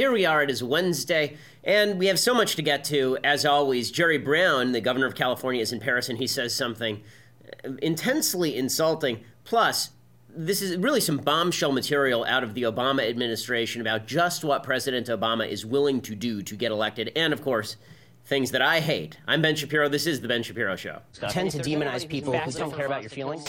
Here we are, it is Wednesday, and we have so much to get to. As always, Jerry Brown, the governor of California, is in Paris, and he says something uh, intensely insulting. Plus, this is really some bombshell material out of the Obama administration about just what President Obama is willing to do to get elected, and of course, things that I hate. I'm Ben Shapiro. This is the Ben Shapiro Show. Tend to demonize people who don't care about your feelings.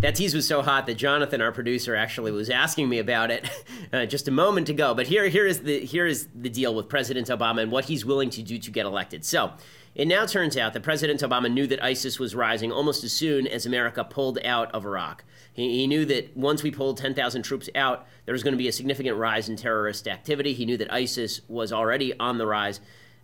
That tease was so hot that Jonathan, our producer, actually was asking me about it uh, just a moment ago. But here, here is the here is the deal with President Obama and what he's willing to do to get elected. So. It now turns out that President Obama knew that ISIS was rising almost as soon as America pulled out of Iraq. He, he knew that once we pulled 10,000 troops out, there was going to be a significant rise in terrorist activity. He knew that ISIS was already on the rise.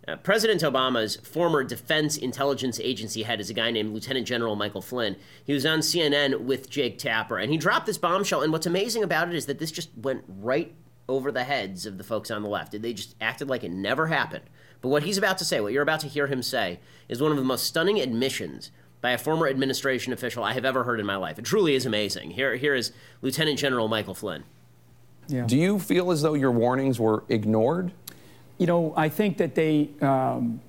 Uh, President Obama's former Defense Intelligence Agency head is a guy named Lieutenant General Michael Flynn. He was on CNN with Jake Tapper, and he dropped this bombshell. And what's amazing about it is that this just went right over the heads of the folks on the left. They just acted like it never happened. But what he's about to say, what you're about to hear him say, is one of the most stunning admissions by a former administration official I have ever heard in my life. It truly is amazing. Here, here is Lieutenant General Michael Flynn. Yeah. Do you feel as though your warnings were ignored? You know, I think that they um,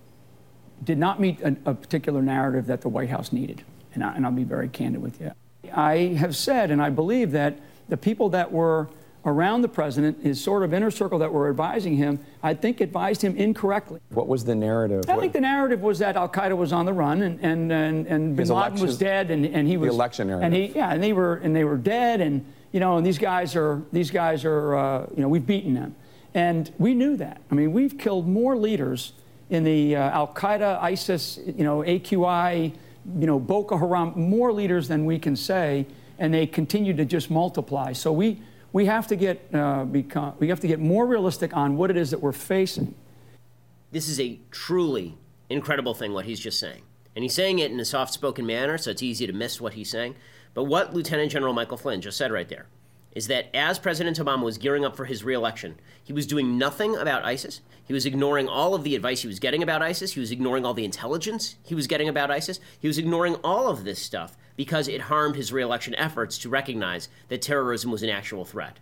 did not meet a, a, particular narrative that the White House needed. And, I, and I'll be very candid with you. I have said, and I believe that the people that were around the president, his sort of inner circle that were advising him, I think advised him incorrectly. What was the narrative? I think the narrative was that Al Qaeda was on the run and and and, and Bin Laden was dead and, and he was the election narrative. And he yeah, and they were and they were dead and you know and these guys are these guys are uh, you know we've beaten them. And we knew that. I mean, we've killed more leaders in the uh, Al Qaeda, ISIS, you know, AQI, you know, Boko Haram, more leaders than we can say, and they continue to just multiply. So we, we have to get uh, become, we have to get more realistic on what it is that we're facing. This is a truly incredible thing what he's just saying, and he's saying it in a soft-spoken manner, so it's easy to miss what he's saying. But what Lieutenant General Michael Flynn just said right there is that as President Obama was gearing up for his reelection, he was doing nothing about ISIS. He was ignoring all of the advice he was getting about ISIS. He was ignoring all the intelligence he was getting about ISIS. He was ignoring all of this stuff because it harmed his reelection efforts to recognize that terrorism was an actual threat.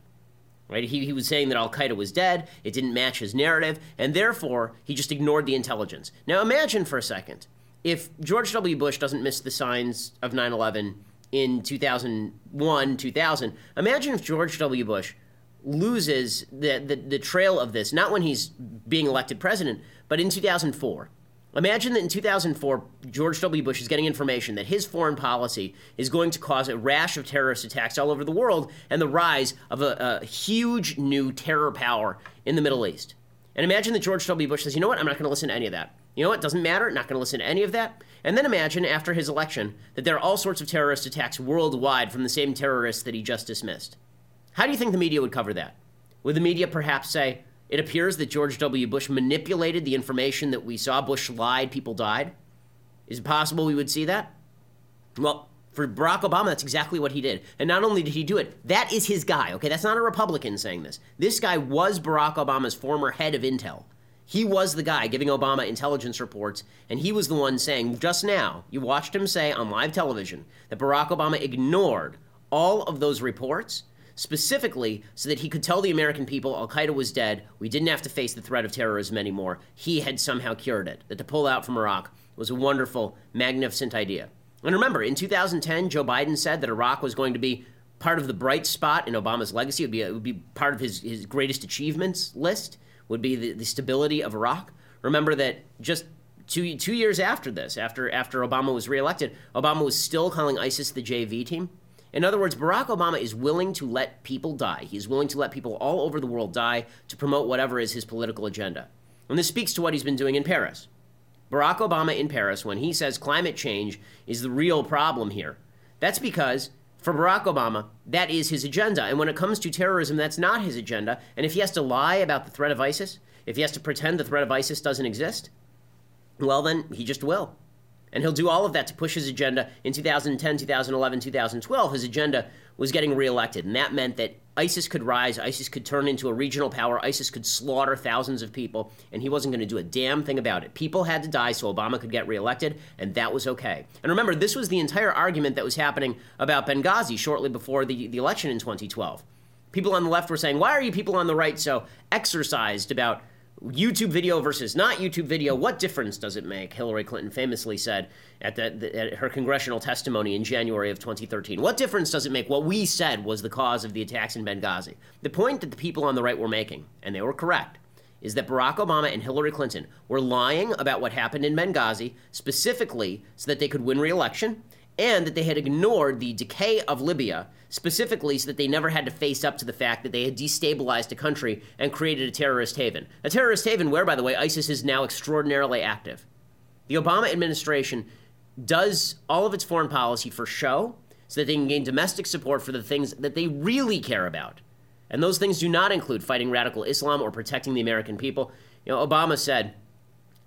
Right? He, he was saying that Al Qaeda was dead, it didn't match his narrative, and therefore he just ignored the intelligence. Now imagine for a second if George W. Bush doesn't miss the signs of 9 11 in 2001, 2000. Imagine if George W. Bush loses the, the, the trail of this, not when he's being elected president, but in 2004. Imagine that in 2004, George W. Bush is getting information that his foreign policy is going to cause a rash of terrorist attacks all over the world and the rise of a, a huge new terror power in the Middle East. And imagine that George W. Bush says, you know what, I'm not going to listen to any of that. You know what, doesn't matter, not going to listen to any of that. And then imagine, after his election, that there are all sorts of terrorist attacks worldwide from the same terrorists that he just dismissed. How do you think the media would cover that? Would the media perhaps say, it appears that George W. Bush manipulated the information that we saw, Bush lied, people died? Is it possible we would see that? Well, for Barack Obama, that's exactly what he did. And not only did he do it, that is his guy, okay? That's not a Republican saying this. This guy was Barack Obama's former head of intel. He was the guy giving Obama intelligence reports, and he was the one saying just now, you watched him say on live television that Barack Obama ignored all of those reports specifically so that he could tell the American people Al Qaeda was dead, we didn't have to face the threat of terrorism anymore. He had somehow cured it. That to pull out from Iraq was a wonderful, magnificent idea. And remember, in 2010, Joe Biden said that Iraq was going to be part of the bright spot in Obama's legacy. It would be, it would be part of his, his greatest achievements list would be the, the stability of Iraq. Remember that just two two years after this, after after Obama was reelected, Obama was still calling ISIS the JV team. In other words, Barack Obama is willing to let people die. He's willing to let people all over the world die to promote whatever is his political agenda. And this speaks to what he's been doing in Paris. Barack Obama in Paris, when he says climate change is the real problem here, that's because for Barack Obama, that is his agenda. And when it comes to terrorism, that's not his agenda. And if he has to lie about the threat of ISIS, if he has to pretend the threat of ISIS doesn't exist, well, then he just will. And he'll do all of that to push his agenda in 2010, 2011, 2012. His agenda was getting reelected. And that meant that ISIS could rise, ISIS could turn into a regional power, ISIS could slaughter thousands of people, and he wasn't going to do a damn thing about it. People had to die so Obama could get reelected, and that was okay. And remember, this was the entire argument that was happening about Benghazi shortly before the, the election in 2012. People on the left were saying, why are you people on the right so exercised about YouTube video versus not YouTube video? What difference does it make? Hillary Clinton famously said at, the, the, at her congressional testimony in January of 2013. What difference does it make? What we said was the cause of the attacks in Benghazi. The point that the people on the right were making, and they were correct, is that Barack Obama and Hillary Clinton were lying about what happened in Benghazi specifically so that they could win re election and that they had ignored the decay of Libya specifically so that they never had to face up to the fact that they had destabilized a country and created a terrorist haven. A terrorist haven where, by the way, ISIS is now extraordinarily active. The Obama administration does all of its foreign policy for show so that they can gain domestic support for the things that they really care about. And those things do not include fighting radical Islam or protecting the American people. You know, Obama said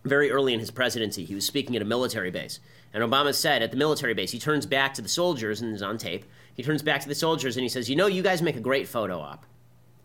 very early in his presidency, he was speaking at a military base. And Obama said at the military base, he turns back to the soldiers and is on tape. He turns back to the soldiers and he says, You know, you guys make a great photo op.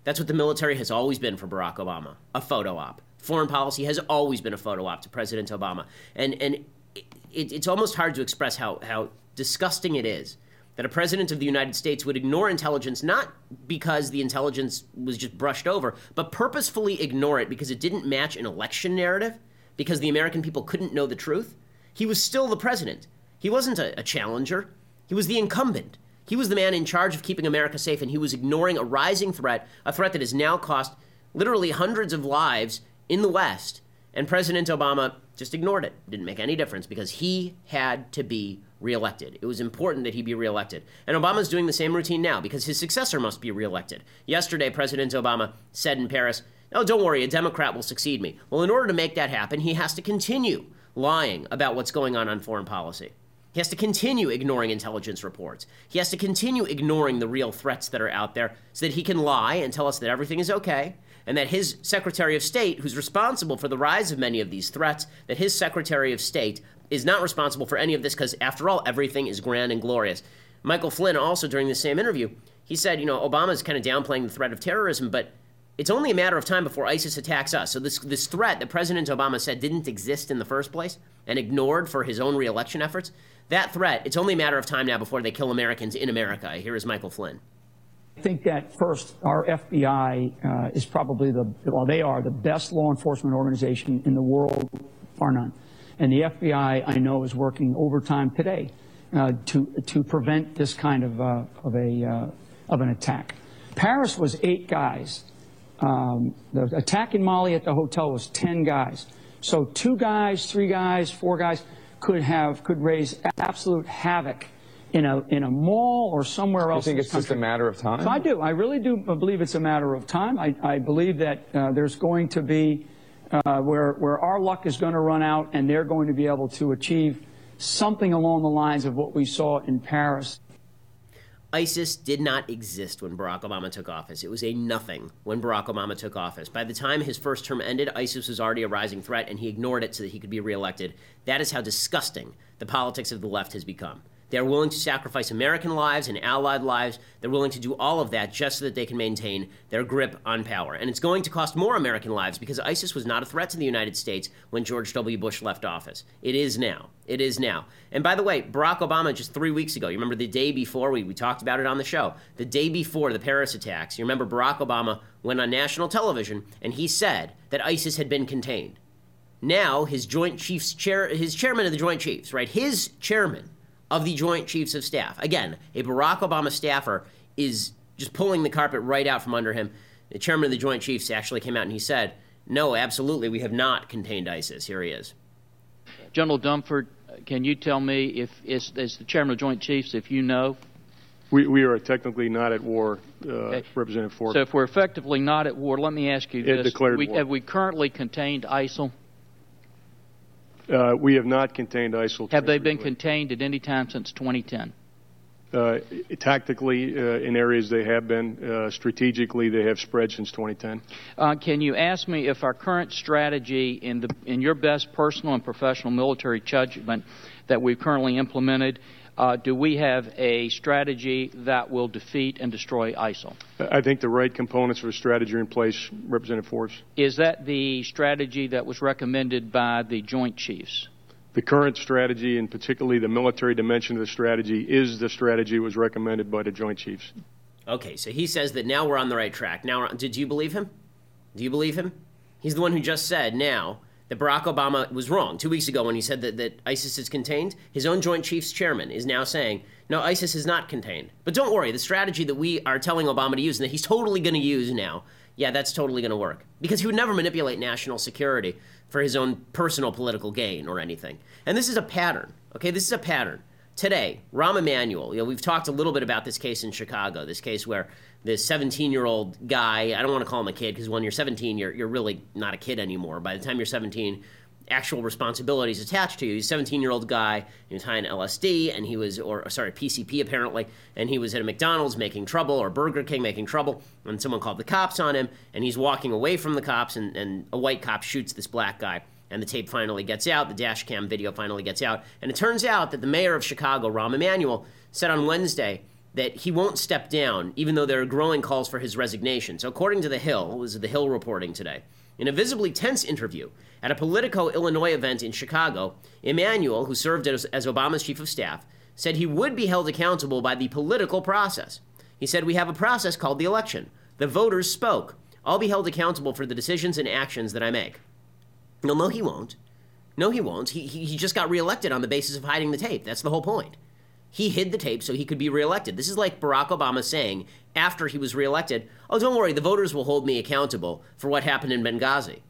That's what the military has always been for Barack Obama a photo op. Foreign policy has always been a photo op to President Obama. And, and it, it's almost hard to express how, how disgusting it is that a president of the United States would ignore intelligence not because the intelligence was just brushed over, but purposefully ignore it because it didn't match an election narrative, because the American people couldn't know the truth. He was still the president. He wasn't a, a challenger, he was the incumbent. He was the man in charge of keeping America safe, and he was ignoring a rising threat, a threat that has now cost literally hundreds of lives in the West. And President Obama just ignored it. Didn't make any difference because he had to be reelected. It was important that he be reelected. And Obama's doing the same routine now because his successor must be reelected. Yesterday, President Obama said in Paris, Oh, don't worry, a Democrat will succeed me. Well, in order to make that happen, he has to continue lying about what's going on on foreign policy. He has to continue ignoring intelligence reports. He has to continue ignoring the real threats that are out there so that he can lie and tell us that everything is okay and that his Secretary of State, who's responsible for the rise of many of these threats, that his Secretary of State is not responsible for any of this because, after all, everything is grand and glorious. Michael Flynn also, during the same interview, he said, you know, Obama's kind of downplaying the threat of terrorism, but it's only a matter of time before ISIS attacks us. So this this threat that President Obama said didn't exist in the first place and ignored for his own reelection efforts, that threat, it's only a matter of time now before they kill Americans in America. Here is Michael Flynn. I think that first, our FBI uh, is probably the, well, they are the best law enforcement organization in the world, far none. And the FBI, I know, is working overtime today uh, to to prevent this kind of uh, of a uh, of an attack. Paris was eight guys. Um, the attack in Mali at the hotel was ten guys. So two guys, three guys, four guys could have could raise absolute havoc in a in a mall or somewhere else. You think it's country. just a matter of time? So I do. I really do believe it's a matter of time. I, I believe that uh, there's going to be uh, where where our luck is going to run out, and they're going to be able to achieve something along the lines of what we saw in Paris. ISIS did not exist when Barack Obama took office. It was a nothing when Barack Obama took office. By the time his first term ended, ISIS was already a rising threat, and he ignored it so that he could be reelected. That is how disgusting the politics of the left has become. They're willing to sacrifice American lives and allied lives. They're willing to do all of that just so that they can maintain their grip on power. And it's going to cost more American lives because ISIS was not a threat to the United States when George W. Bush left office. It is now. It is now. And by the way, Barack Obama just three weeks ago, you remember the day before, we, we talked about it on the show, the day before the Paris attacks, you remember Barack Obama went on national television and he said that ISIS had been contained. Now, his Joint Chiefs chair, his chairman of the Joint Chiefs, right? His chairman of the Joint Chiefs of Staff. Again, a Barack Obama staffer is just pulling the carpet right out from under him. The chairman of the Joint Chiefs actually came out and he said, No, absolutely, we have not contained ISIS. Here he is. General Dunford, can you tell me if, as, as the chairman of the Joint Chiefs, if you know? We, we are technically not at war, uh, Okay. Representative Forbes. So if we're effectively not at war, let me ask you It this. declared we, war. Have we currently contained ISIL? Uh, we have not contained ISIL. Have they been contained at any time since 2010? Uh, tactically, uh, in areas they have been. Uh, strategically, they have spread since 2010. Uh, can you ask me if our current strategy, in, the, in your best personal and professional military judgment that we've currently implemented, uh, do we have a strategy that will defeat and destroy ISIL? I think the right components of a strategy are in place, Representative Forbes. Is that the strategy that was recommended by the Joint Chiefs? The current strategy, and particularly the military dimension of the strategy, is the strategy that was recommended by the Joint Chiefs. Okay, so he says that now we're on the right track. Now, did you believe him? Do you believe him? He's the one who just said now that Barack Obama was wrong two weeks ago when he said that, that ISIS is contained. His own Joint Chiefs chairman is now saying, no, ISIS is not contained. But don't worry, the strategy that we are telling Obama to use and that he's totally going to use now, yeah, that's totally going to work. Because he would never manipulate national security for his own personal political gain or anything. And this is a pattern, okay? This is a pattern. Today, Rahm Emanuel, you know, we've talked a little bit about this case in Chicago, this case where this 17 year old guy, I don't want to call him a kid because when you're 17, you're, you're really not a kid anymore. By the time you're 17, actual responsibilities attached to you. He's a 17 year old guy. He was high in LSD, and he was, or sorry, PCP apparently, and he was at a McDonald's making trouble, or Burger King making trouble, and someone called the cops on him, and he's walking away from the cops, and, and a white cop shoots this black guy. And the tape finally gets out, the dash cam video finally gets out. And it turns out that the mayor of Chicago, Rahm Emanuel, said on Wednesday that he won't step down, even though there are growing calls for his resignation. So, according to The Hill, this is The Hill reporting today, in a visibly tense interview at a Politico Illinois event in Chicago, Emanuel, who served as, as Obama's chief of staff, said he would be held accountable by the political process. He said, We have a process called the election. The voters spoke. I'll be held accountable for the decisions and actions that I make. No, no, he won't. No, he won't. He, he, he just got reelected on the basis of hiding the tape. That's the whole point. He hid the tape so he could be reelected. This is like Barack Obama saying after he was reelected, Oh, don't worry, the voters will hold me accountable for what happened in Benghazi.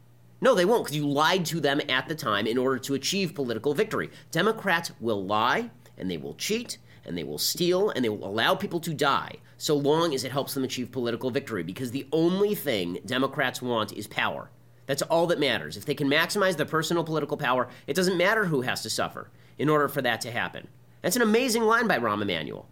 No, they won't, because you lied to them at the time in order to achieve political victory. Democrats will lie, and they will cheat, and they will steal, and they will allow people to die so long as it helps them achieve political victory, because the only thing Democrats want is power. That's all that matters. If they can maximize their personal political power, it doesn't matter who has to suffer in order for that to happen. That's an amazing line by Rahm Emanuel.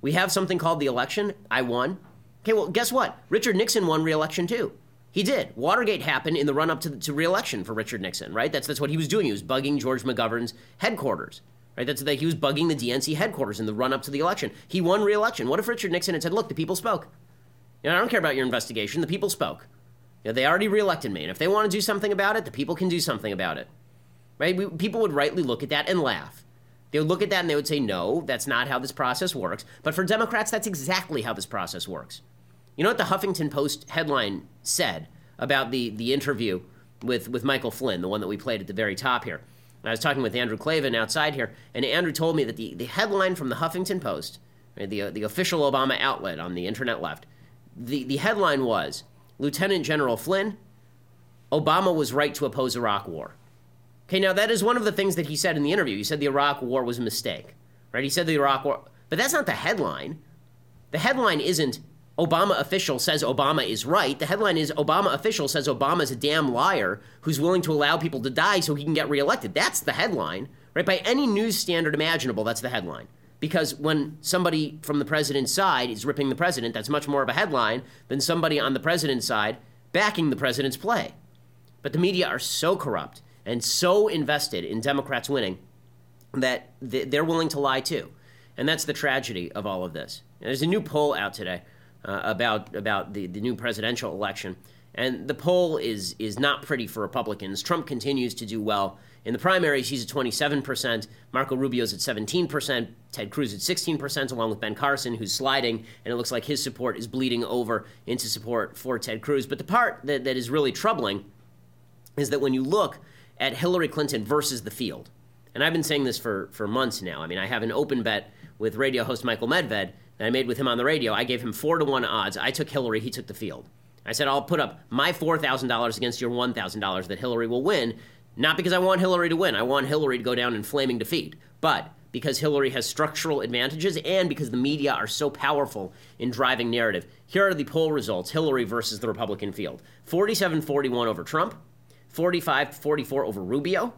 We have something called the election. I won. Okay, well, guess what? Richard Nixon won re-election too. He did. Watergate happened in the run-up to, to re-election for Richard Nixon, right? That's that's what he was doing. He was bugging George McGovern's headquarters, right? That's that he was bugging the DNC headquarters in the run-up to the election. He won re-election. What if Richard Nixon had said, "Look, the people spoke. You know, I don't care about your investigation. The people spoke. Know, they already re-elected me, and if they want to do something about it, the people can do something about it." Right? We, people would rightly look at that and laugh. They would look at that and they would say, no, that's not how this process works. But for Democrats, that's exactly how this process works. You know what the Huffington Post headline said about the, the interview with, with Michael Flynn, the one that we played at the very top here? I was talking with Andrew Klavan outside here, and Andrew told me that the, the headline from the Huffington Post, the, the official Obama outlet on the internet left, the, the headline was Lieutenant General Flynn, Obama was right to oppose Iraq war. Okay, now that is one of the things that he said in the interview. He said the Iraq war was a mistake, right? He said the Iraq war, but that's not the headline. The headline isn't Obama official says Obama is right. The headline is Obama official says Obama's a damn liar who's willing to allow people to die so he can get reelected. That's the headline, right? By any news standard imaginable, that's the headline. Because when somebody from the president's side is ripping the president, that's much more of a headline than somebody on the president's side backing the president's play. But the media are so corrupt and so invested in Democrats winning that they're willing to lie too. And that's the tragedy of all of this. There's a new poll out today uh, about, about the, the new presidential election. And the poll is, is not pretty for Republicans. Trump continues to do well. In the primaries, he's at 27%. Marco Rubio's at 17%. Ted Cruz at 16%, along with Ben Carson, who's sliding. And it looks like his support is bleeding over into support for Ted Cruz. But the part that, that is really troubling is that when you look at Hillary Clinton versus the field. And I've been saying this for, for months now. I mean, I have an open bet with radio host Michael Medved that I made with him on the radio. I gave him four to one odds. I took Hillary, he took the field. I said, I'll put up my $4,000 against your $1,000 that Hillary will win, not because I want Hillary to win. I want Hillary to go down in flaming defeat, but because Hillary has structural advantages and because the media are so powerful in driving narrative. Here are the poll results Hillary versus the Republican field 47 41 over Trump, 45 44 over Rubio.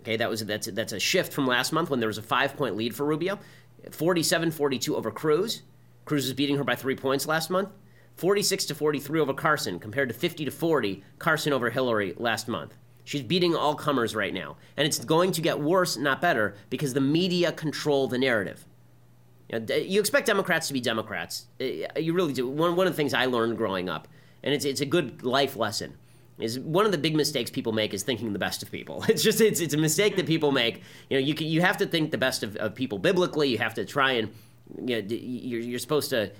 Okay, that was that's that's a shift from last month when there was a five point lead for Rubio. 47 42 over Cruz. Cruz was beating her by three points last month. 46 to 43 over Carson, compared to 50 to 40 Carson over Hillary last month. She's beating all comers right now. And it's going to get worse, not better, because the media control the narrative. You expect Democrats to be Democrats. Uh, you really do. One, one of the things I learned growing up, and it's, it's a good life lesson, is one of the big mistakes people make is thinking the best of people. It's just it's it's a mistake that people make. You know, you can, you have to think the best of, of people biblically. You have to try and you know, you're, you're supposed to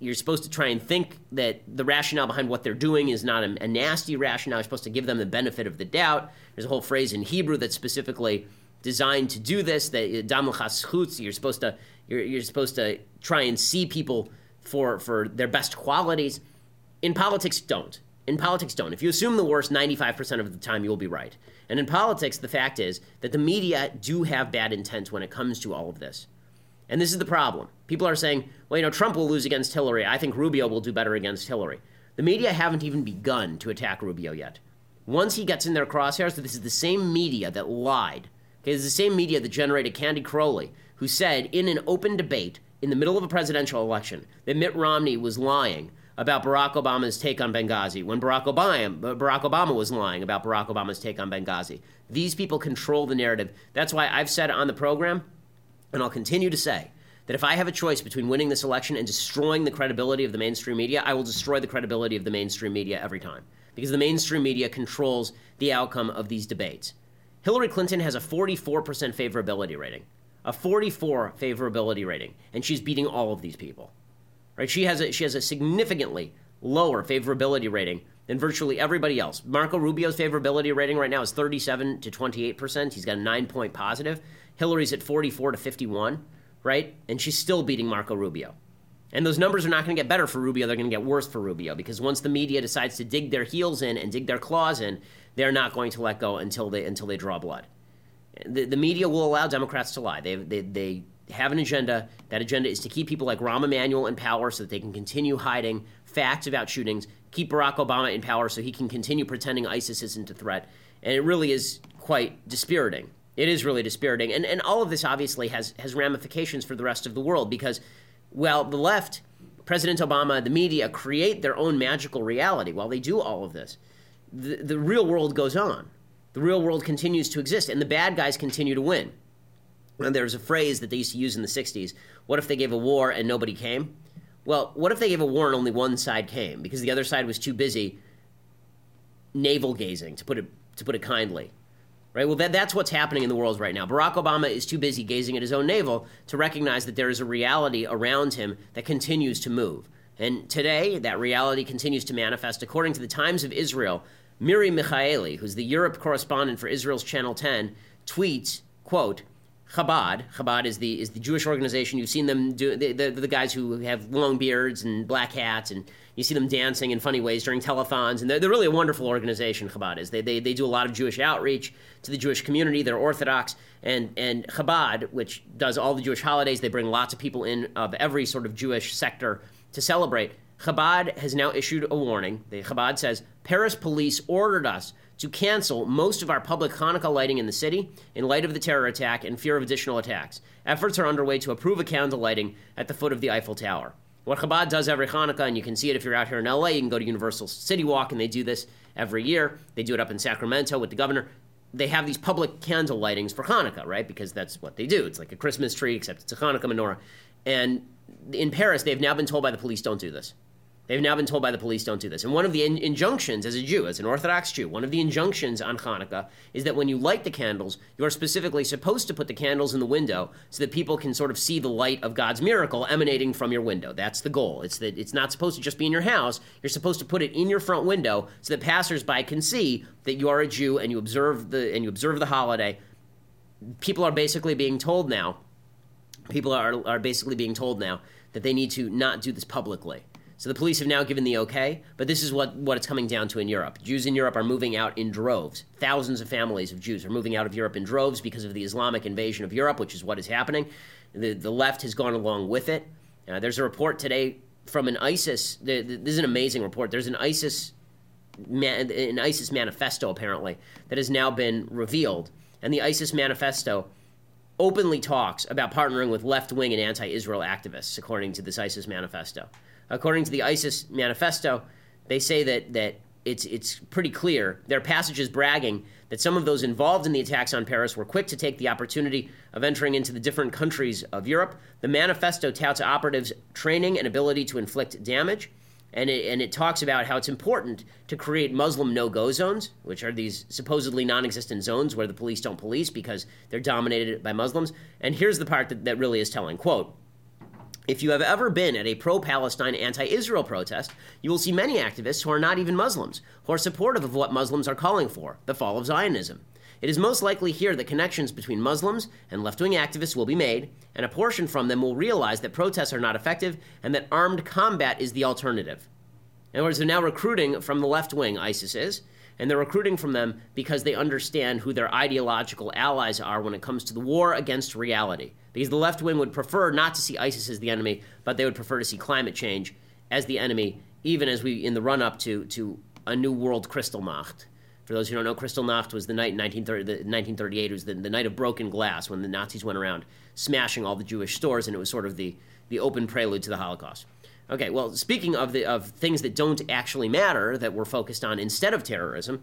you're supposed to try and think that the rationale behind what they're doing is not a, a, nasty rationale. You're supposed to give them the benefit of the doubt. There's a whole phrase in Hebrew that's specifically designed to do this. That uh, dam you're supposed to you're, you're supposed to try and see people for for their best qualities. In politics, don't. In politics, don't. If you assume the worst 95% of the time, you will be right. And in politics, the fact is that the media do have bad intent when it comes to all of this. And this is the problem. People are saying, well, you know, Trump will lose against Hillary. I think Rubio will do better against Hillary. The media haven't even begun to attack Rubio yet. Once he gets in their crosshairs, this is the same media that lied. Okay, it's the same media that generated Candy Crowley, who said in an open debate in the middle of a presidential election that Mitt Romney was lying about Barack Obama's take on Benghazi when Barack Obama, Barack Obama was lying about Barack Obama's take on Benghazi. These people control the narrative. That's why I've said on the program and I'll continue to say that if I have a choice between winning this election and destroying the credibility of the mainstream media, I will destroy the credibility of the mainstream media every time. Because the mainstream media controls the outcome of these debates. Hillary Clinton has a 44% favorability rating. A 44 favorability rating, and she's beating all of these people. Right? She has a, she has a significantly lower favorability rating than virtually everybody else. Marco Rubio's favorability rating right now is 37 to 28%. He's got a 9 point positive. Hillary's at 44 to 51, right? And she's still beating Marco Rubio. And those numbers are not going to get better for Rubio. They're going to get worse for Rubio because once the media decides to dig their heels in and dig their claws in, they're not going to let go until they until they draw blood. The, the media will allow Democrats to lie. They, they, they have an agenda. That agenda is to keep people like Rahm Emanuel in power so that they can continue hiding facts about shootings, keep Barack Obama in power so he can continue pretending ISIS isn't a threat. And it really is quite dispiriting it is really dispiriting. And, and all of this obviously has, has ramifications for the rest of the world because, well, the left, President Obama, the media create their own magical reality while they do all of this. The, the real world goes on. The real world continues to exist, and the bad guys continue to win. And there's a phrase that they used to use in the 60s what if they gave a war and nobody came? Well, what if they gave a war and only one side came because the other side was too busy navel gazing, to put it, to put it kindly? Right? Well, that, that's what's happening in the world right now. Barack Obama is too busy gazing at his own navel to recognize that there is a reality around him that continues to move. And today, that reality continues to manifest. According to the Times of Israel, Miri Michaeli, who's the Europe correspondent for Israel's Channel 10, tweets, quote, Chabad. Chabad is the is the Jewish organization. You've seen them do the, the, the guys who have long beards and black hats and you see them dancing in funny ways during telethons, and they're, they're really a wonderful organization. Chabad is. They, they, they do a lot of Jewish outreach to the Jewish community. They're Orthodox, and and Chabad, which does all the Jewish holidays, they bring lots of people in of every sort of Jewish sector to celebrate. Chabad has now issued a warning. The Chabad says Paris police ordered us to cancel most of our public Hanukkah lighting in the city in light of the terror attack and fear of additional attacks. Efforts are underway to approve a candle lighting at the foot of the Eiffel Tower. What Chabad does every Hanukkah, and you can see it if you're out here in LA, you can go to Universal City Walk, and they do this every year. They do it up in Sacramento with the governor. They have these public candle lightings for Hanukkah, right? Because that's what they do. It's like a Christmas tree, except it's a Hanukkah menorah. And in Paris, they've now been told by the police, don't do this. They've now been told by the police don't do this. And one of the in- injunctions as a Jew, as an Orthodox Jew, one of the injunctions on Hanukkah is that when you light the candles, you are specifically supposed to put the candles in the window so that people can sort of see the light of God's miracle emanating from your window. That's the goal. It's that it's not supposed to just be in your house. You're supposed to put it in your front window so that passersby can see that you are a Jew and you observe the and you observe the holiday. People are basically being told now. People are, are basically being told now that they need to not do this publicly. So the police have now given the okay, but this is what, what it's coming down to in Europe. Jews in Europe are moving out in droves. Thousands of families of Jews are moving out of Europe in droves because of the Islamic invasion of Europe, which is what is happening. The, the left has gone along with it. Uh, there's a report today from an ISIS. The, the, this is an amazing report. There's an ISIS, man, an ISIS manifesto apparently that has now been revealed, and the ISIS manifesto openly talks about partnering with left-wing and anti-Israel activists, according to this ISIS manifesto according to the ISIS manifesto, they say that that it's it's pretty clear. There are passages bragging that some of those involved in the attacks on Paris were quick to take the opportunity of entering into the different countries of Europe. The manifesto touts operatives' training and ability to inflict damage. And it, and it talks about how it's important to create Muslim no go zones, which are these supposedly non existent zones where the police don't police because they're dominated by Muslims. And here's the part that, that really is telling quote, If you have ever been at a pro Palestine, anti Israel protest, you will see many activists who are not even Muslims, who are supportive of what Muslims are calling for the fall of Zionism. It is most likely here that connections between Muslims and left wing activists will be made, and a portion from them will realize that protests are not effective and that armed combat is the alternative. In other words, they're now recruiting from the left wing, ISIS is, and they're recruiting from them because they understand who their ideological allies are when it comes to the war against reality. Because the left wing would prefer not to see ISIS as the enemy, but they would prefer to see climate change as the enemy, even as we in the run up to to a new world Kristallnacht. For those who don't know, Kristallnacht was the night in 1930, 1938. It was the, the night of broken glass when the Nazis went around smashing all the Jewish stores, and it was sort of the, the open prelude to the Holocaust. Okay, well, speaking of the of things that don't actually matter that we're focused on instead of terrorism,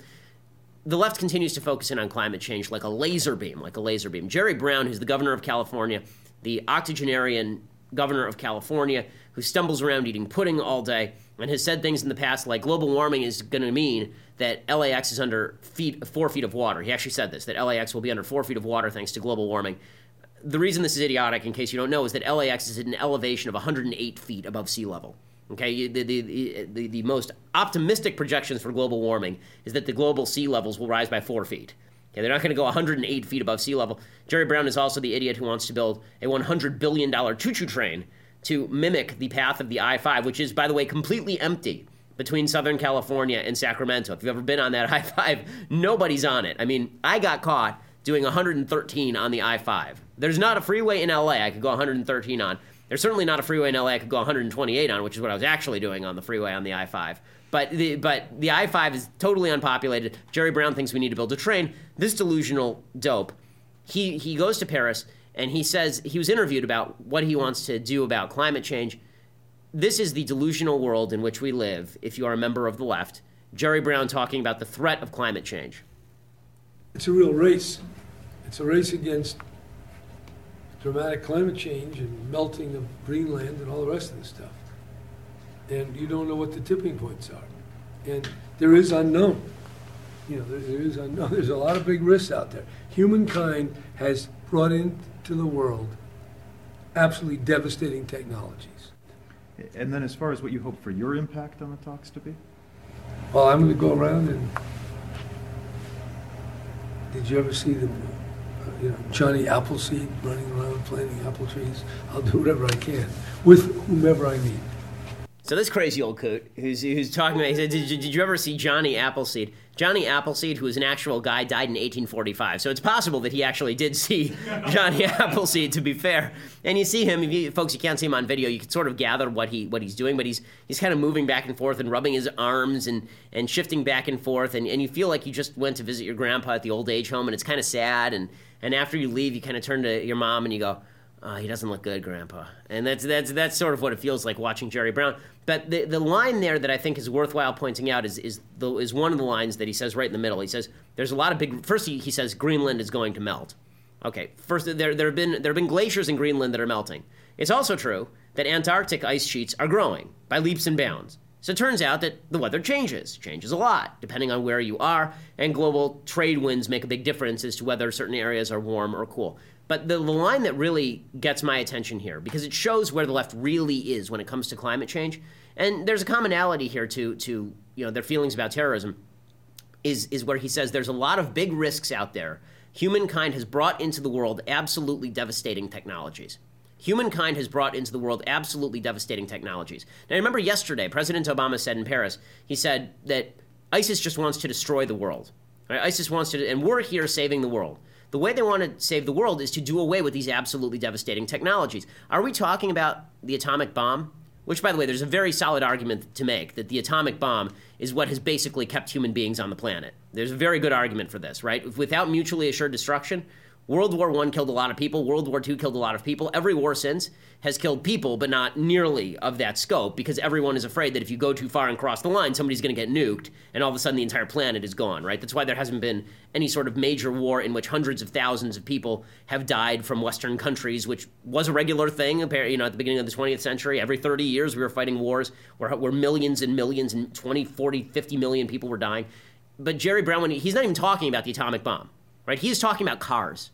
the left continues to focus in on climate change like a laser beam, like a laser beam. Jerry Brown, who's the governor of California, the octogenarian governor of California, who stumbles around eating pudding all day and has said things in the past like global warming is going to mean that LAX is under feet, four feet of water. He actually said this that LAX will be under four feet of water thanks to global warming the reason this is idiotic, in case you don't know, is that LAX is at an elevation of 108 feet above sea level. Okay, the, the, the, the, most optimistic projections for global warming is that the global sea levels will rise by four feet. Okay, they're not going to go 108 feet above sea level. Jerry Brown is also the idiot who wants to build a $100 billion choo choo train to mimic the path of the I 5, which is, by the way, completely empty between Southern California and Sacramento. If you've ever been on that I 5, nobody's on it. I mean, I got caught doing 113 on the I 5. There's not a freeway in LA I could go 113 on. There's certainly not a freeway in LA I could go 128 on, which is what I was actually doing on the freeway on the I 5. But the, but the I 5 is totally unpopulated. Jerry Brown thinks we need to build a train. This delusional dope, he, he goes to Paris and he says he was interviewed about what he wants to do about climate change. This is the delusional world in which we live, if you are a member of the left. Jerry Brown talking about the threat of climate change. It's a real race. It's a race against dramatic climate change and melting of Greenland and all the rest of this stuff. And you don't know what the tipping points are. And there is unknown. You know, there, there is unknown. There's a lot of big risks out there. Humankind has brought into the world absolutely devastating technologies. And then, as far as what you hope for your impact on the talks to be? Well, I'm going to go around and. Did you ever see the uh, you know, Johnny Appleseed running around planting apple trees. I'll do whatever I can with whomever I meet. So this crazy old coot who's, who's talking about, he said, did, did you ever see Johnny Appleseed? Johnny Appleseed, who was an actual guy, died in 1845. So it's possible that he actually did see Johnny Appleseed, to be fair. And you see him, you, folks, you can't see him on video. You can sort of gather what he what he's doing, but he's he's kind of moving back and forth and rubbing his arms and, and shifting back and forth. And, and you feel like you just went to visit your grandpa at the old age home, and it's kind of sad. And, and after you leave, you kind of turn to your mom and you go, oh, he doesn't look good, Grandpa. And that's that's that's sort of what it feels like watching Jerry Brown. But the the line there that I think is worthwhile pointing out is is the, is one of the lines that he says right in the middle. He says there's a lot of big. First, he, he says Greenland is going to melt. Okay, first there there have been there have been glaciers in Greenland that are melting. It's also true that Antarctic ice sheets are growing by leaps and bounds. So it turns out that the weather changes, changes a lot, depending on where you are, and global trade winds make a big difference as to whether certain areas are warm or cool. But the, the line that really gets my attention here, because it shows where the left really is when it comes to climate change, and there's a commonality here to, to you know, their feelings about terrorism, is, is where he says there's a lot of big risks out there. Humankind has brought into the world absolutely devastating technologies. Humankind has brought into the world absolutely devastating technologies. Now, remember yesterday, President Obama said in Paris, he said that ISIS just wants to destroy the world. Right? ISIS wants to, and we're here saving the world. The way they want to save the world is to do away with these absolutely devastating technologies. Are we talking about the atomic bomb? Which, by the way, there's a very solid argument to make that the atomic bomb is what has basically kept human beings on the planet. There's a very good argument for this, right? Without mutually assured destruction, World War I killed a lot of people. World War II killed a lot of people. Every war since has killed people, but not nearly of that scope because everyone is afraid that if you go too far and cross the line, somebody's going to get nuked and all of a sudden the entire planet is gone, right? That's why there hasn't been any sort of major war in which hundreds of thousands of people have died from Western countries, which was a regular thing, you know, at the beginning of the 20th century. Every 30 years we were fighting wars where, where millions and millions and 20, 40, 50 million people were dying. But Jerry Brown, he's not even talking about the atomic bomb, right? He's talking about cars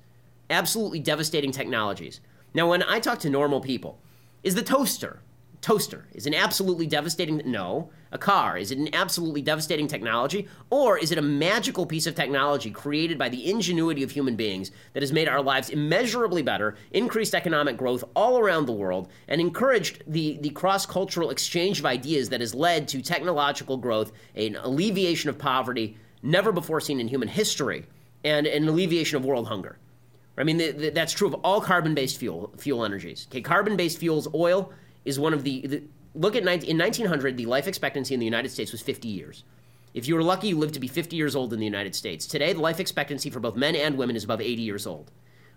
absolutely devastating technologies. Now, when I talk to normal people, Is the toaster? Toaster is an absolutely devastating no. A car is it an absolutely devastating technology or is it a magical piece of technology created by the ingenuity of human beings that has made our lives immeasurably better, increased economic growth all around the world and encouraged the the cross-cultural exchange of ideas that has led to technological growth, an alleviation of poverty never before seen in human history and an alleviation of world hunger. I mean, the, the, that's true of all carbon-based fuel fuel energies. Okay, carbon-based fuels, oil is one of the, the look at 19, in 1900 the life expectancy in the United States was 50 years. If you were lucky, you lived to be 50 years old in the United States. Today, the life expectancy for both men and women is above 80 years old.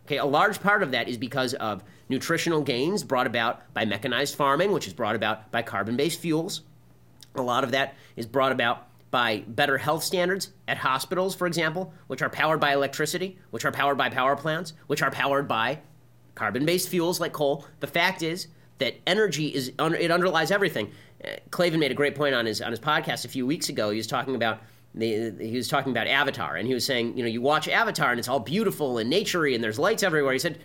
Okay, a large part of that is because of nutritional gains brought about by mechanized farming, which is brought about by carbon-based fuels. A lot of that is brought about by better health standards at hospitals, for example, which are powered by electricity, which are powered by power plants, which are powered by carbon-based fuels like coal. The fact is that energy is it underlies everything. Uh, Klavan made a great point on his on his podcast a few weeks ago. He was talking about he was talking about Avatar, and he was saying, you know, you watch Avatar and it's all beautiful and naturey, and there's lights everywhere. He said,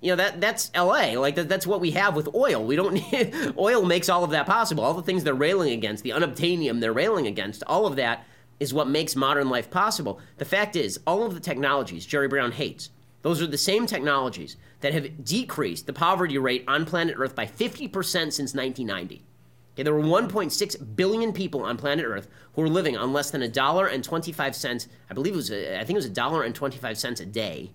you know, that that's L.A. Like that, that's what we have with oil. We don't need oil makes all of that possible. All the things they're railing against, the unobtainium they're railing against, all of that is what makes modern life possible. The fact is, all of the technologies Jerry Brown hates, those are the same technologies that have decreased the poverty rate on planet Earth by 50% since 1990. Okay, there were 1.6 billion people on planet Earth who were living on less than a dollar and 25 cents. I believe it was, a, I think it was a dollar and 25 cents a day.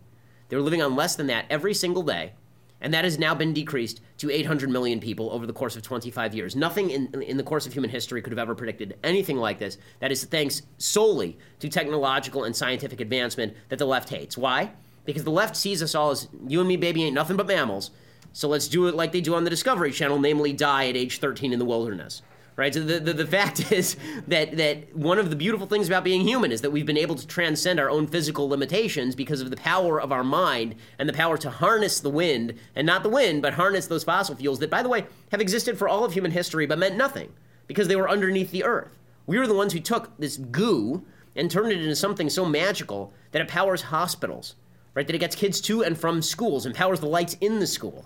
They were living on less than that every single day, and that has now been decreased to 800 million people over the course of 25 years. Nothing in, in the course of human history could have ever predicted anything like this. That is thanks solely to technological and scientific advancement that the left hates. Why? because the left sees us all as you and me, baby, ain't nothing but mammals. So let's do it like they do on the Discovery Channel, namely die at age 13 in the wilderness. Right? So the, the, the fact is that, that one of the beautiful things about being human is that we've been able to transcend our own physical limitations because of the power of our mind and the power to harness the wind, and not the wind, but harness those fossil fuels that, by the way, have existed for all of human history but meant nothing because they were underneath the earth. We were the ones who took this goo and turned it into something so magical that it powers hospitals right? That it gets kids to and from schools and powers the lights in the school.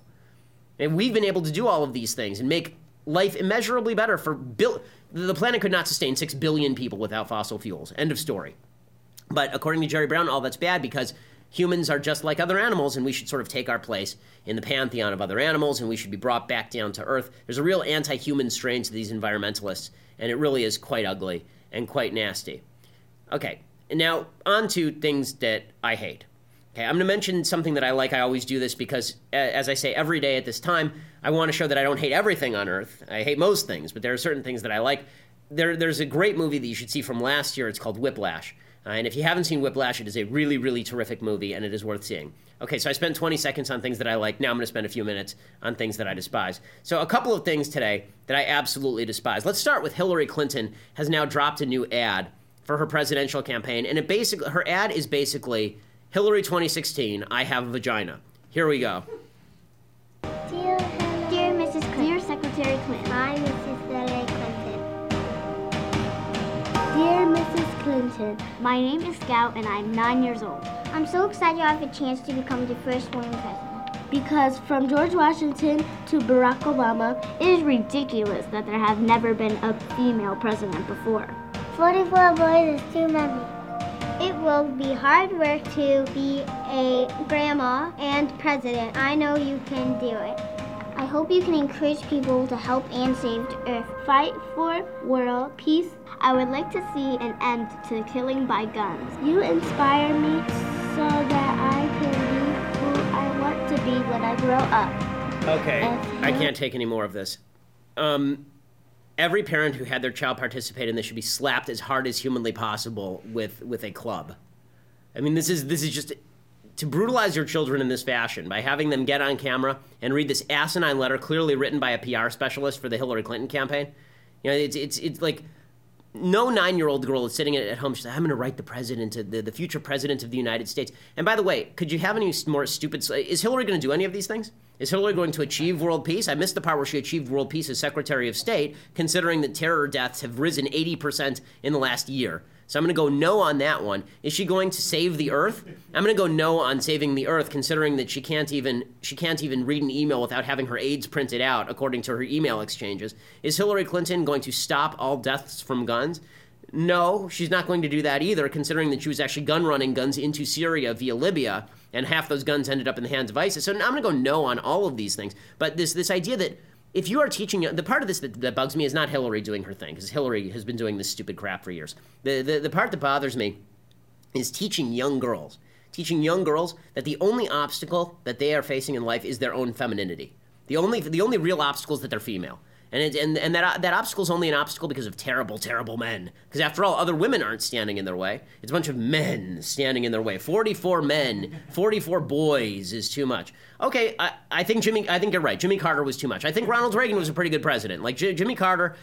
And we've been able to do all of these things and make life immeasurably better for bil- the planet could not sustain 6 billion people without fossil fuels. End of story. But according to Jerry Brown, all that's bad because humans are just like other animals and we should sort of take our place in the pantheon of other animals and we should be brought back down to earth. There's a real anti human strain to these environmentalists, and it really is quite ugly and quite nasty. Okay, now on to things that I hate. Okay, I'm going to mention something that I like. I always do this because, as I say every day at this time, I want to show that I don't hate everything on Earth. I hate most things, but there are certain things that I like. There, there's a great movie that you should see from last year. It's called Whiplash. Uh, and if you haven't seen Whiplash, it is a really, really terrific movie, and it is worth seeing. Okay, so I spent 20 seconds on things that I like. Now I'm going to spend a few minutes on things that I despise. So, a couple of things today that I absolutely despise. Let's start with Hillary Clinton has now dropped a new ad for her presidential campaign, and it basically her ad is basically Hillary 2016, I have a vagina. Here we go. Dear, dear Mrs. Clinton. Dear Secretary Clinton. Hi, Mrs. Hillary Clinton. Dear Mrs. Clinton, my name is Scout and I'm nine years old. I'm so excited I have a chance to become the first woman president. Because from George Washington to Barack Obama, it is ridiculous that there have never been a female president before. 44 boys is too many. It will be hard work to be a grandma and president. I know you can do it. I hope you can encourage people to help and save the earth. Fight for world peace. I would like to see an end to the killing by guns. You inspire me so that I can be who I want to be when I grow up. Okay, I can't take any more of this. Um, every parent who had their child participate in this should be slapped as hard as humanly possible with with a club. I mean, this is this is just to brutalize your children in this fashion by having them get on camera and read this asinine letter clearly written by a PR specialist for the Hillary Clinton campaign. You know, it's it's it's like no nine-year-old girl is sitting at home. She's like, "I'm going to write the president, the, the future president of the United States." And by the way, could you have any more stupid? Is Hillary going to do any of these things? Is Hillary going to achieve world peace? I missed the part where she achieved world peace as Secretary of State, considering that terror deaths have risen 80% in the last year. So I'm going to go no on that one. Is she going to save the earth? I'm going to go no on saving the earth considering that she can't even she can't even read an email without having her aides printed out according to her email exchanges. Is Hillary Clinton going to stop all deaths from guns? No, she's not going to do that either, considering that she was actually gun running guns into Syria via Libya, and half those guns ended up in the hands of ISIS. So I'm going to go no on all of these things. But this this idea that if you are teaching the part of this that, that bugs me is not Hillary doing her thing because Hillary has been doing this stupid crap for years. The, the the part that bothers me is teaching young girls, teaching young girls that the only obstacle that they are facing in life is their own femininity. The only the only real obstacle is that they're female. And, it, and, and that, uh, that obstacle is only an obstacle because of terrible, terrible men. Because after all, other women aren't standing in their way. It's a bunch of men standing in their way. 44 men, 44 boys is too much. Okay, I, I think Jimmy, I think you're right. Jimmy Carter was too much. I think Ronald Reagan was a pretty good president. Like J- Jimmy Carter,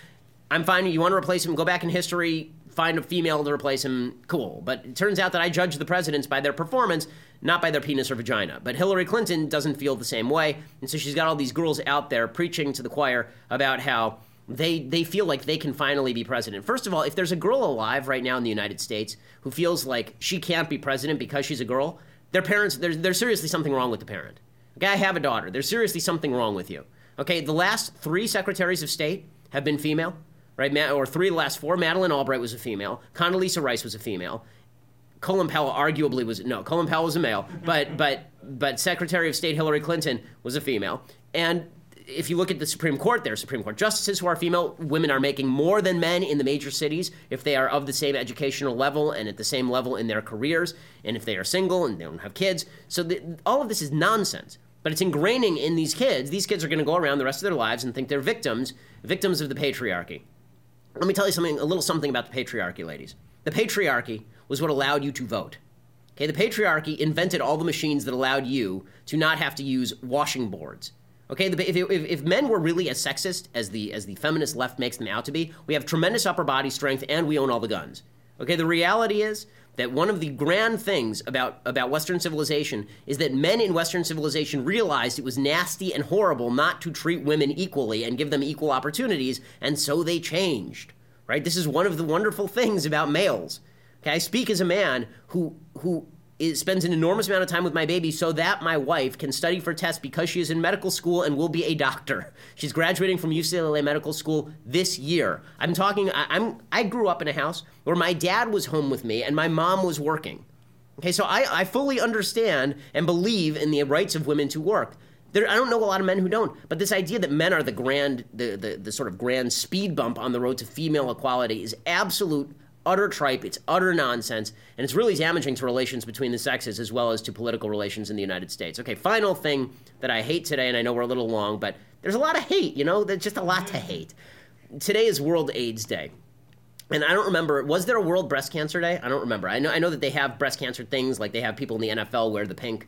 I'm fine. You want to replace him, go back in history, find a female to replace him, cool. But it turns out that I judge the presidents by their performance, not by their penis or vagina. But Hillary Clinton doesn't feel the same way. And so she's got all these girls out there preaching to the choir about how they, they feel like they can finally be president. First of all, if there's a girl alive right now in the United States who feels like she can't be president because she's a girl, their parents, there's, there's seriously something wrong with the parent. Okay, I have a daughter. There's seriously something wrong with you. Okay, the last three secretaries of state have been female right? Or three last four. Madeleine Albright was a female. Condoleezza Rice was a female. Colin Powell arguably was no. Colin Powell was a male, but but but Secretary of State Hillary Clinton was a female. And if you look at the Supreme Court, there are Supreme Court justices who are female. Women are making more than men in the major cities if they are of the same educational level and at the same level in their careers, and if they are single and they don't have kids. So the, all of this is nonsense. But it's ingraining in these kids. These kids are going to go around the rest of their lives and think they're victims, victims of the patriarchy. Let me tell you something, a little something about the patriarchy, ladies. The patriarchy was what allowed you to vote. Okay, the patriarchy invented all the machines that allowed you to not have to use washing boards. Okay, if, if, if, men were really as sexist as the as the feminist left makes them out to be, we have tremendous upper body strength and we own all the guns. Okay, the reality is that one of the grand things about, about Western civilization is that men in Western civilization realized it was nasty and horrible not to treat women equally and give them equal opportunities, and so they changed. Right? This is one of the wonderful things about males. Okay, I speak as a man who who is, spends an enormous amount of time with my baby so that my wife can study for tests because she is in medical school and will be a doctor. She's graduating from UCLA Medical School this year. I'm talking. I, am I grew up in a house where my dad was home with me and my mom was working. Okay, so I, I fully understand and believe in the rights of women to work. There, I don't know a lot of men who don't, but this idea that men are the grand, the, the, the sort of grand speed bump on the road to female equality is absolute utter tripe, it's utter nonsense, and it's really damaging to relations between the sexes as well as to political relations in the United States. Okay, final thing that I hate today, and I know we're a little long, but there's a lot of hate, you know, there's just a lot to hate. Today is World AIDS Day. And I don't remember, was there a World Breast Cancer Day? I don't remember. I know, I know that they have breast cancer things, like they have people in the NFL wear the pink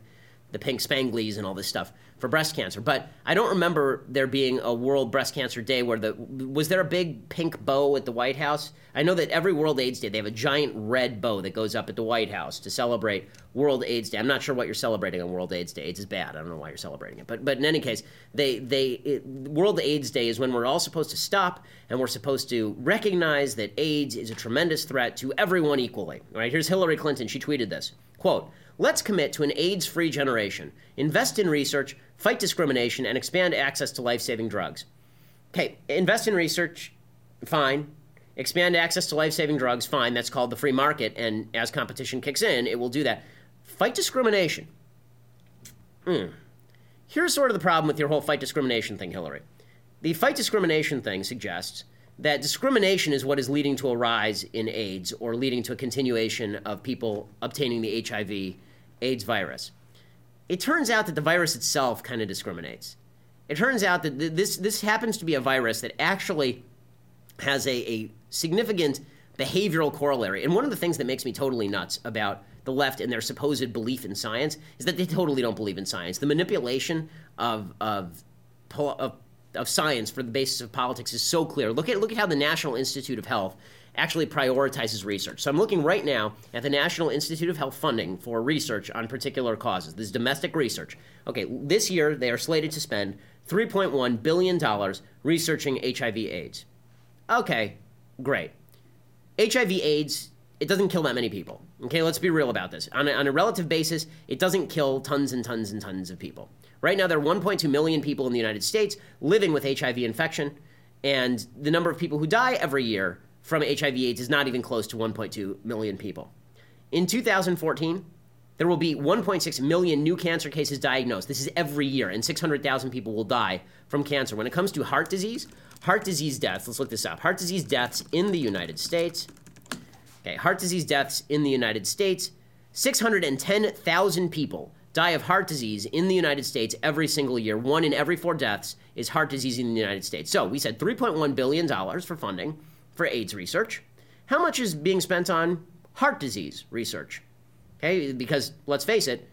the pink spanglies and all this stuff for breast cancer. But I don't remember there being a World Breast Cancer Day where the was there a big pink bow at the White House? I know that every World AIDS Day they have a giant red bow that goes up at the White House to celebrate World AIDS Day. I'm not sure what you're celebrating on World AIDS Day. AIDS is bad. I don't know why you're celebrating it. But but in any case, they they it, World AIDS Day is when we're all supposed to stop and we're supposed to recognize that AIDS is a tremendous threat to everyone equally. All right, here's Hillary Clinton. She tweeted this. Quote, Let's commit to an AIDS free generation, invest in research, fight discrimination, and expand access to life saving drugs. Okay, invest in research, fine. Expand access to life saving drugs, fine. That's called the free market, and as competition kicks in, it will do that. Fight discrimination. Mm. Here's sort of the problem with your whole fight discrimination thing, Hillary. The fight discrimination thing suggests that discrimination is what is leading to a rise in AIDS or leading to a continuation of people obtaining the HIV AIDS virus. It turns out that the virus itself kind of discriminates. It turns out that this, this happens to be a virus that actually has a, a significant behavioral corollary. And one of the things that makes me totally nuts about the left and their supposed belief in science is that they totally don't believe in science. The manipulation of, of, of of science for the basis of politics is so clear. Look at look at how the National Institute of Health actually prioritizes research. So I'm looking right now at the National Institute of Health funding for research on particular causes. This is domestic research. Okay, this year they are slated to spend 3.1 billion dollars researching HIV/AIDS. Okay, great. HIV/AIDS it doesn't kill that many people. Okay, let's be real about this. On a, on a relative basis, it doesn't kill tons and tons and tons of people. Right now, there are 1.2 million people in the United States living with HIV infection, and the number of people who die every year from HIV/AIDS is not even close to 1.2 million people. In 2014, there will be 1.6 million new cancer cases diagnosed. This is every year, and 600,000 people will die from cancer. When it comes to heart disease, heart disease deaths, let's look this up. Heart disease deaths in the United States. Okay, heart disease deaths in the United States, 610,000 people die of heart disease in the United States every single year. One in every four deaths is heart disease in the United States. So we said $3.1 billion for funding for AIDS research. How much is being spent on heart disease research? Okay, because let's face it,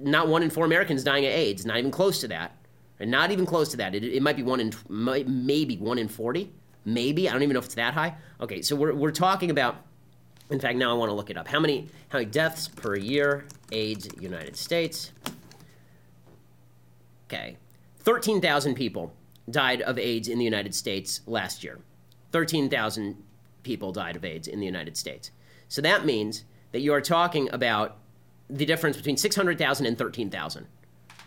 not one in four Americans dying of AIDS, not even close to that. And not even close to that. It, it might be one in, maybe one in 40. Maybe. I don't even know if it's that high. Okay, so we're, we're talking about in fact, now I want to look it up. How many how many deaths per year AIDS United States? Okay. 13,000 people died of AIDS in the United States last year. 13,000 people died of AIDS in the United States. So that means that you are talking about the difference between 600,000 and 13,000.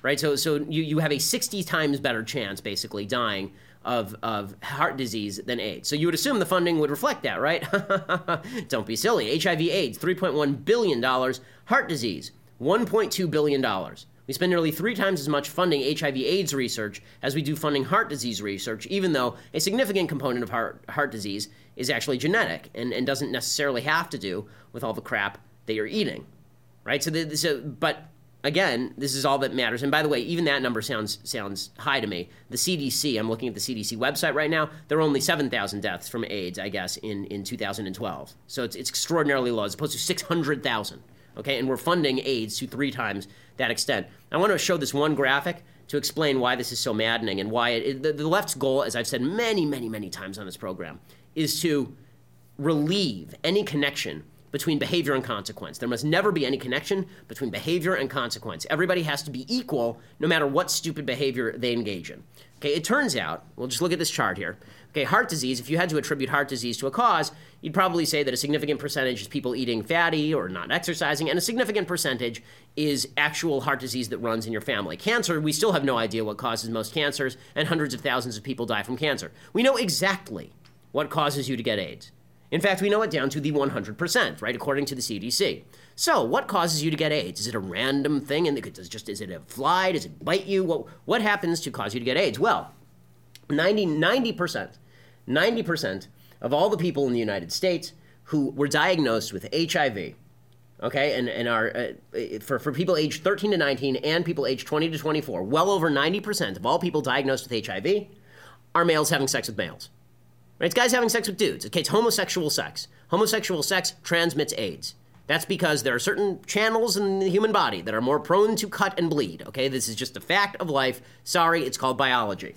Right? So so you, you have a 60 times better chance basically dying of, of heart disease than AIDS. So you would assume the funding would reflect that, right? Don't be silly. HIV AIDS, $3.1 billion. Heart disease, $1.2 billion. We spend nearly three times as much funding HIV AIDS research as we do funding heart disease research, even though a significant component of heart, heart disease is actually genetic and, and doesn't necessarily have to do with all the crap that you're eating. Right? So, the, so but again, this is all that matters. And by the way, even that number sounds sounds high to me. The CDC, I'm looking at the CDC website right now. There are only 7,000 deaths from AIDS, I guess, in, in 2012. So it's, it's extraordinarily low, as opposed to 600,000. Okay, and we're funding AIDS to three times that extent. I want to show this one graphic to explain why this is so maddening and why it, the, the left's goal, as I've said many, many, many times on this program, is to relieve any connection between behavior and consequence. There must never be any connection between behavior and consequence. Everybody has to be equal no matter what stupid behavior they engage in. Okay, it turns out, we'll just look at this chart here. Okay, heart disease, if you had to attribute heart disease to a cause, you'd probably say that a significant percentage is people eating fatty or not exercising, and a significant percentage is actual heart disease that runs in your family. Cancer, we still have no idea what causes most cancers, and hundreds of thousands of people die from cancer. We know exactly what causes you to get AIDS. In fact, we know it down to the 100%, right, according to the CDC. So, what causes you to get AIDS? Is it a random thing? And just is it a fly? Does it bite you? What what happens to cause you to get AIDS? Well, 90 90% 90% of all the people in the United States who were diagnosed with HIV, okay, and and are uh, for for people aged 13 to 19 and people aged 20 to 24, well over 90% of all people diagnosed with HIV are males having sex with males. Right? It's guys having sex with dudes. Okay, it's homosexual sex. Homosexual sex transmits AIDS. That's because there are certain channels in the human body that are more prone to cut and bleed. Okay, this is just a fact of life. Sorry, it's called biology.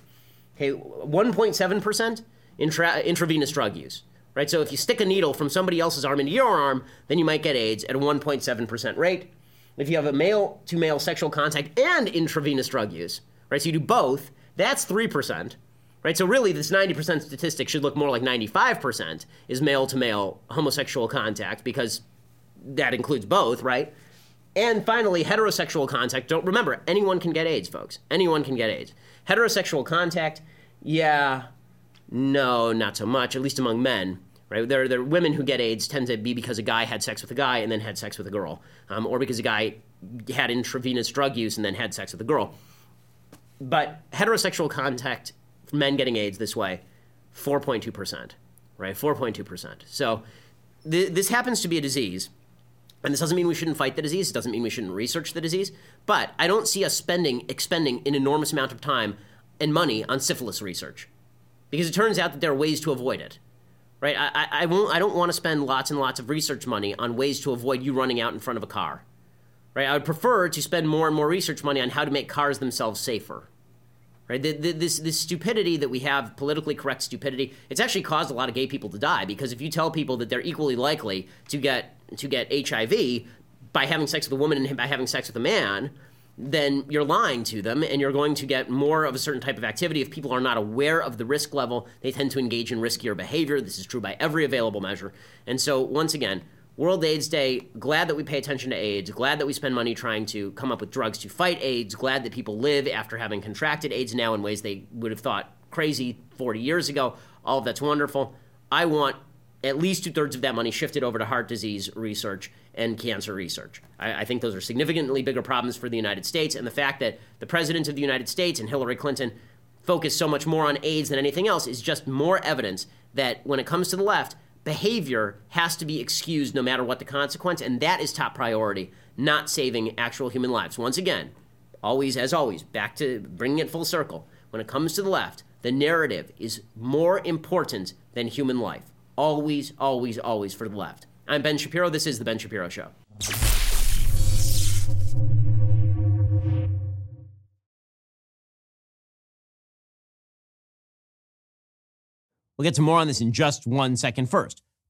Okay, 1.7% intra- intravenous drug use. Right, so if you stick a needle from somebody else's arm into your arm, then you might get AIDS at a 1.7% rate. If you have a male to male sexual contact and intravenous drug use, right, so you do both, that's 3% right? So really, this 90% statistic should look more like 95% is male to male homosexual contact because that includes both, right? And finally, heterosexual contact. Don't remember, anyone can get AIDS, folks. Anyone can get AIDS. Heterosexual contact, yeah, no, not so much, at least among men. Right? There, there women who get AIDS tend to be because a guy had sex with a guy and then had sex with a girl, um, or because a guy had intravenous drug use and then had sex with a girl. But heterosexual contact men getting AIDS this way, 4.2%, right? 4.2%. So th- this happens to be a disease. And this doesn't mean we shouldn't fight the disease. It doesn't mean we shouldn't research the disease. But I don't see us spending, expending an enormous amount of time and money on syphilis research. Because it turns out that there are ways to avoid it. Right? I, I, I, won't, I don't want to spend lots and lots of research money on ways to avoid you running out in front of a car. Right? I would prefer to spend more and more research money on how to make cars themselves safer right? The, the, this this stupidity that we have, politically correct stupidity, it's actually caused a lot of gay people to die because if you tell people that they're equally likely to get to get HIV by having sex with a woman and by having sex with a man, then you're lying to them and you're going to get more of a certain type of activity. If people are not aware of the risk level, they tend to engage in riskier behavior. This is true by every available measure. And so, once again, World AIDS Day, glad that we pay attention to AIDS, glad that we spend money trying to come up with drugs to fight AIDS, glad that people live after having contracted AIDS now in ways they would have thought crazy 40 years ago. All of that's wonderful. I want at least two thirds of that money shifted over to heart disease research and cancer research. I, I, think those are significantly bigger problems for the United States. And the fact that the President of the United States and Hillary Clinton focus so much more on AIDS than anything else is just more evidence that when it comes to the left, behavior has to be excused no matter what the consequence, and that is top priority, not saving actual human lives. Once again, always, as always, back to bringing it full circle. When it comes to the left, the narrative is more important than human life. Always, always, always for the left. I'm Ben Shapiro. This is The Ben Shapiro Show. We'll get to more on this in just one second first.